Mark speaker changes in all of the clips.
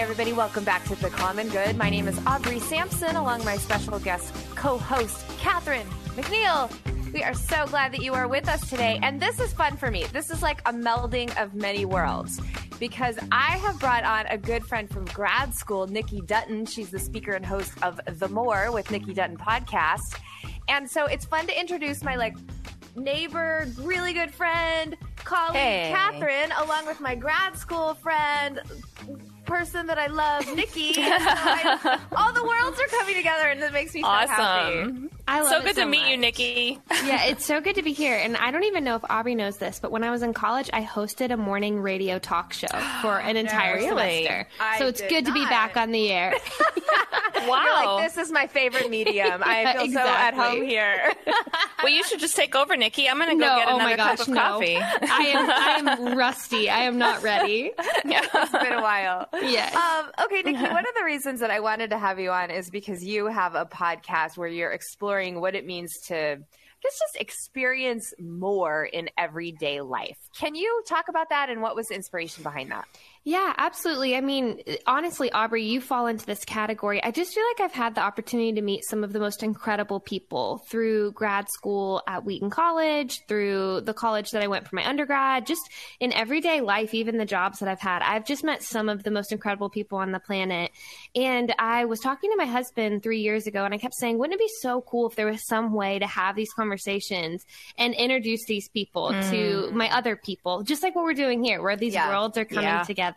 Speaker 1: Hey, everybody, welcome back to The Common Good. My name is Aubrey Sampson, along with my special guest co host, Catherine McNeil. We are so glad that you are with us today. And this is fun for me. This is like a melding of many worlds because I have brought on a good friend from grad school, Nikki Dutton. She's the speaker and host of The More with Nikki Dutton podcast. And so it's fun to introduce my like neighbor, really good friend, colleague,
Speaker 2: Hey.
Speaker 1: Catherine, along with my grad school friend, person that I love, Nikki. So I- all the worlds are coming together, and it makes me so happy.
Speaker 3: I love
Speaker 2: So good
Speaker 3: so
Speaker 2: to meet you. Nikki.
Speaker 3: yeah, it's so good to be here. And I don't even know if Aubrey knows this, but when I was in college, I hosted a morning radio talk show for an entire
Speaker 2: Really?
Speaker 3: semester.
Speaker 1: I
Speaker 3: so it's good to be back on the air.
Speaker 2: Wow.
Speaker 1: Like, this is my favorite medium. I feel so at home here.
Speaker 2: well, you should just take over, Nikki. I'm going to go
Speaker 3: no,
Speaker 2: get
Speaker 3: oh
Speaker 2: another
Speaker 3: my gosh,
Speaker 2: cup of
Speaker 3: no.
Speaker 2: coffee.
Speaker 3: I am I am rusty. I am not ready.
Speaker 1: it's been a while.
Speaker 3: Yes.
Speaker 1: Um, okay, Nikki, one of the reasons that I wanted to have you on is because you have a podcast where you're exploring what it means to guess just experience more in everyday life. Can you talk about that and what was the inspiration behind that?
Speaker 3: Yeah, absolutely. I mean, honestly, Aubrey, you fall into this category. I just feel like I've had the opportunity to meet some of the most incredible people through grad school at Wheaton College, through the college that I went for my undergrad, just in everyday life, even the jobs that I've had. I've just met some of the most incredible people on the planet. And I was talking to my husband three years ago, and I kept saying, wouldn't it be so cool if there was some way to have these conversations and introduce these people to mm. my other people, just like what we're doing here, where these
Speaker 1: Yeah.
Speaker 3: worlds are coming
Speaker 2: Yeah.
Speaker 3: together.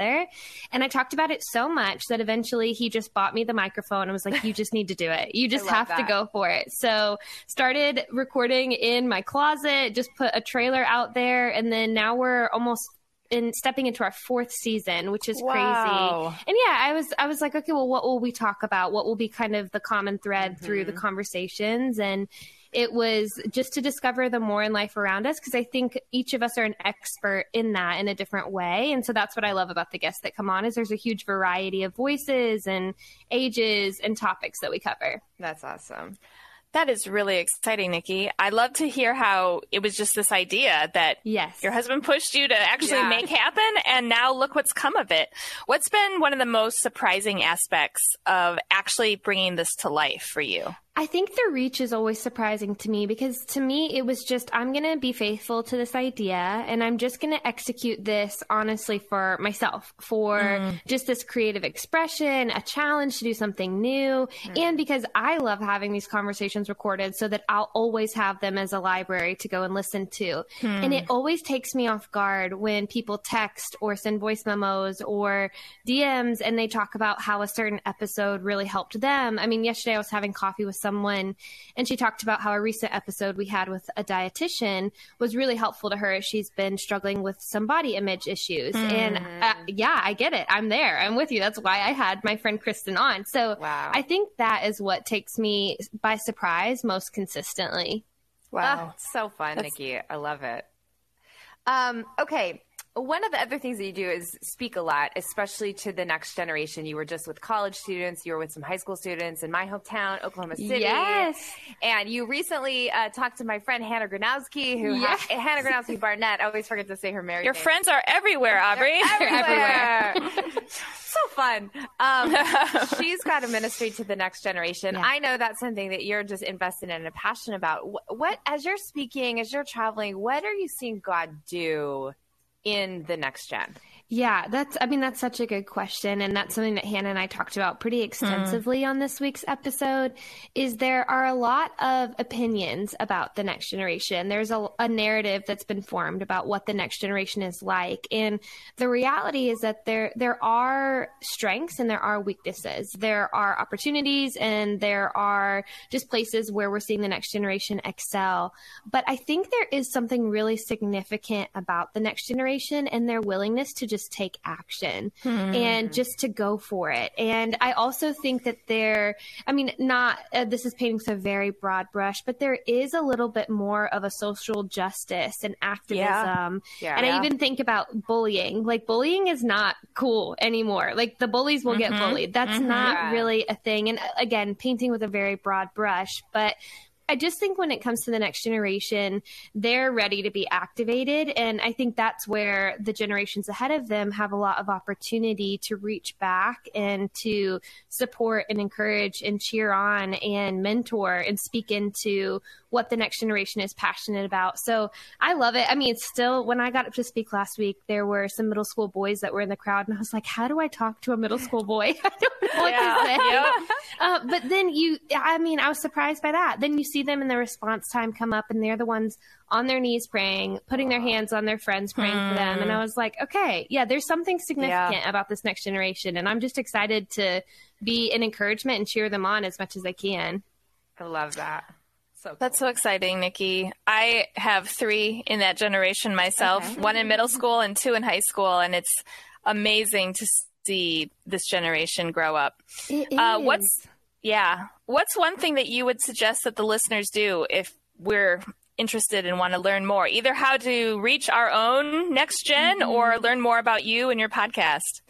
Speaker 3: And I talked about it so much that eventually he just bought me the microphone and was like, You just need to do it. You just have to go for it. So started recording in my closet, just put a trailer out there, and then now we're almost in stepping into our fourth season, which is
Speaker 2: Wow.
Speaker 3: crazy. And yeah, I was I was like, okay, well, what will we talk about? What will be kind of the common thread through the conversations? And it was just to discover the more in life around us because I think each of us are an expert in that in a different way. And so that's what I love about the guests that come on is there's a huge variety of voices and ages and topics that we cover.
Speaker 1: That's awesome.
Speaker 2: That is really exciting, Nikki. I love to hear how it was just this idea that
Speaker 3: Yes.
Speaker 2: your husband pushed you to actually
Speaker 1: Yeah.
Speaker 2: make happen, and now look what's come of it. What's been one of the most surprising aspects of actually bringing this to life for you?
Speaker 3: I think the reach is always surprising to me because to me it was just I'm going to be faithful to this idea and I'm just going to execute this honestly for myself for mm. just this creative expression, a challenge to do something new and because I love having these conversations recorded so that I'll always have them as a library to go and listen to. And hmm. it always takes me off guard when people text or send voice memos or DMs and they talk about how a certain episode really helped them. I mean, yesterday I was having coffee with someone and she talked about how a recent episode we had with a dietitian was really helpful to her she's been struggling with some body image issues. And uh, yeah, I get it. I'm there. I'm with you. That's why I had my friend Kristen on. So
Speaker 1: Wow.
Speaker 3: I think that is what takes me by surprise most consistently.
Speaker 1: Oh, it's so fun, Nikki. I love it. Um, okay. One of the other things that you do is speak a lot, especially to the next generation. You were just with college students, you were with some high school students in my hometown, Oklahoma City.
Speaker 3: Yes.
Speaker 1: And you recently uh, talked to my friend Hannah Granowski, who
Speaker 3: Yes.
Speaker 1: ha- Hannah Granowski Barnett. I always forget to say her married
Speaker 2: Your
Speaker 1: name.
Speaker 2: friends are everywhere, Aubrey.
Speaker 1: everywhere. so fun. Um, she's got a ministry to the next generation.
Speaker 3: Yeah.
Speaker 1: I know that's something that you're just invested in and passionate about. What, what, as you're speaking, as you're traveling, what are you seeing God do in the next gen?
Speaker 3: Yeah, that's, I mean, that's such a good question. And that's something that Hannah and I talked about pretty extensively mm. on this week's episode is there are a lot of opinions about the next generation. There's a, a narrative that's been formed about what the next generation is like. And the reality is that there, there are strengths and there are weaknesses. There are opportunities and there are just places where we're seeing the next generation excel. But I think there is something really significant about the next generation and their willingness to just take action hmm. and just to go for it. And I also think that there, I mean, not, uh, this is painting with a very broad brush, but there is a little bit more of a social justice and activism. Yeah. Yeah, and yeah. I even think about bullying. Like, bullying is not cool anymore. Like, the bullies will mm-hmm. get bullied. That's mm-hmm. not really a thing. And uh, again, painting with a very broad brush, but I just think when it comes to the next generation, they're ready to be activated. And I think that's where the generations ahead of them have a lot of opportunity to reach back and to support and encourage and cheer on and mentor and speak into what the next generation is passionate about. So I love it. I mean, it's still, when I got up to speak last week, there were some middle school boys that were in the crowd, and I was like, how do I talk to a middle school boy? I don't know what yeah. to say. Uh, but then you, I mean, I was surprised by that. Then you see them in the response time come up, and they're the ones on their knees praying, putting their hands on their friends praying for them. And I was like, okay, yeah, there's something significant yeah. about this next generation. And I'm just excited to be an encouragement and cheer them on as much as I can.
Speaker 1: I love that.
Speaker 2: So That's so exciting, Nikki. I have three in that generation myself, okay. one in middle school and two in high school, and it's amazing to see this generation grow up. Uh, what's yeah? What's one thing that you would suggest that the listeners do if we're interested and want to learn more? Either how to reach our own next general mm-hmm. or learn more about you and your podcast.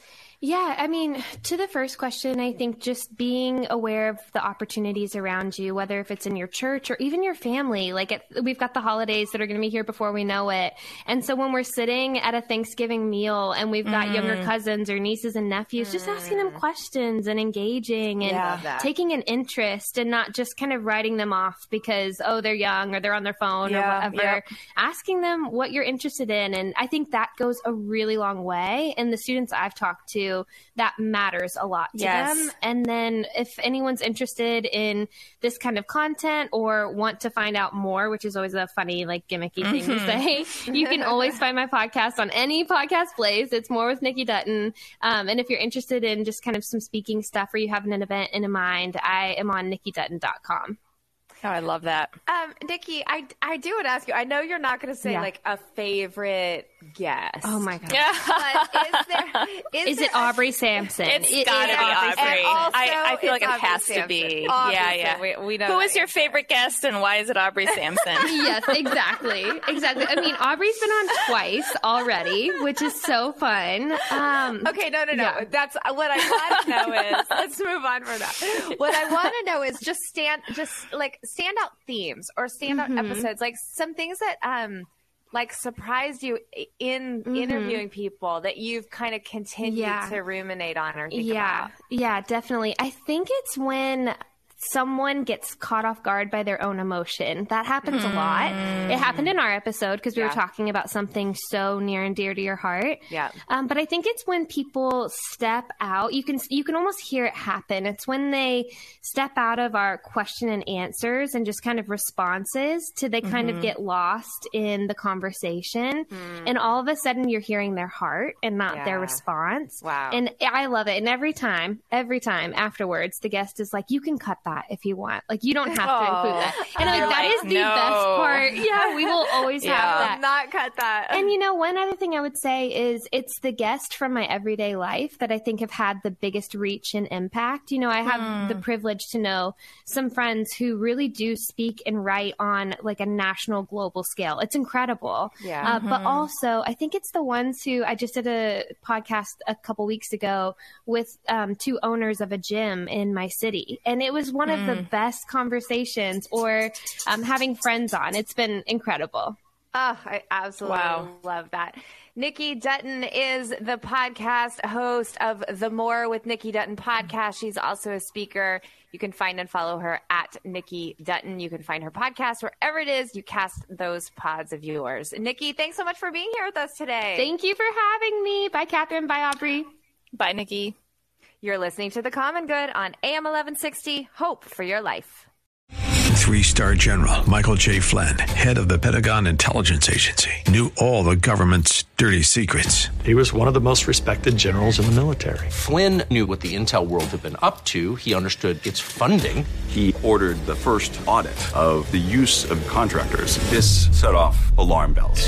Speaker 3: Yeah, I mean, to the first question, I think just being aware of the opportunities around you, whether if it's in your church or even your family. Like, it, we've got the holidays that are going to be here before we know it. And so when we're sitting at a Thanksgiving meal and we've got mm. younger cousins or nieces and nephews, mm. just asking them mm. questions and engaging and yeah, taking an interest and not just kind of writing them off because, oh, they're young or they're on their phone yeah, or whatever. Yep. Asking them what you're interested in. And I think that goes a really long way. And the students I've talked to, that matters a lot to yes. them. And then if anyone's interested in this kind of content or want to find out more, which is always a funny, like gimmicky thing mm-hmm. to say, you can always find my podcast on any podcast place. It's more with Nikki Dutton. Um, and if you're interested in just kind of some speaking stuff or you have an event in mind, I am on nikkidutton.com.
Speaker 2: Oh, I love that.
Speaker 1: Um, Nikki, I, I do want to ask you. I know you're not going to say yeah. like a favorite guest.
Speaker 3: Oh my god!
Speaker 1: Yeah. But is there
Speaker 3: is, is there it Aubrey Sampson?
Speaker 2: It's it, gotta be Aubrey. I, I, feel like it
Speaker 1: Aubrey
Speaker 2: has
Speaker 1: Sampson.
Speaker 2: to be.
Speaker 1: Obviously,
Speaker 2: yeah, yeah.
Speaker 1: We, we know.
Speaker 2: Who is your favorite guest, and why is it Aubrey Sampson?
Speaker 3: yes, exactly, exactly. I mean, Aubrey's been on twice already, which is so fun. Um,
Speaker 1: okay, no, no, no. Yeah. That's what I want to know is. Let's move on from that. What I want to know is just stand, just like standout themes or standout mm-hmm. episodes, like some things that um like surprised you in mm-hmm. interviewing people that you've kind of continued yeah. to ruminate on or
Speaker 3: yeah.
Speaker 1: about?
Speaker 3: Yeah, definitely. I think it's when someone gets caught off guard by their own emotion. That happens a lot. It happened in our episode because we yeah. were talking about something so near and dear to your heart.
Speaker 1: Yeah.
Speaker 3: Um, but I think it's when people step out. You can you can almost hear it happen. It's when they step out of our question and answers and just kind of responses to they kind mm-hmm. of get lost in the conversation, mm. and all of a sudden you're hearing their heart and not yeah. their response.
Speaker 1: Wow.
Speaker 3: And I love it. And every time, every time afterwards, the guest is like, "You can cut that." That if you want. Like you don't have to include that. And I'm like, that like, is the no. best part. Yeah, we will always yeah. have that.
Speaker 1: Not cut that.
Speaker 3: And you know, one other thing I would say is it's the guest from my everyday life that I think have had the biggest reach and impact. You know, I have mm. the privilege to know some friends who really do speak and write on like a national global scale. It's incredible.
Speaker 1: Yeah. Uh,
Speaker 3: mm-hmm. But also, I think it's the ones who I just did a podcast a couple weeks ago with um, two owners of a gym in my city, and it was one one of the mm. best conversations or um, having friends on. It's been incredible.
Speaker 1: Oh, I absolutely wow. love that. Nikki Dutton is the podcast host of the More with Nikki Dutton podcast. She's also a speaker. You can find and follow her at Nikki Dutton. You can find her podcast wherever it is you cast those pods of yours. Nikki, thanks so much for being here with us today.
Speaker 3: Thank you for having me. Bye, Catherine. Bye, Aubrey.
Speaker 2: Bye, Nikki.
Speaker 1: You're listening to The Common Good on AM 1160. Hope for your life.
Speaker 4: Three star general Michael J. Flynn, head of the Pentagon Intelligence Agency, knew all the government's dirty secrets.
Speaker 5: He was one of the most respected generals in the military.
Speaker 6: Flynn knew what the intel world had been up to, he understood its funding.
Speaker 7: He ordered the first audit of the use of contractors. This set off alarm bells.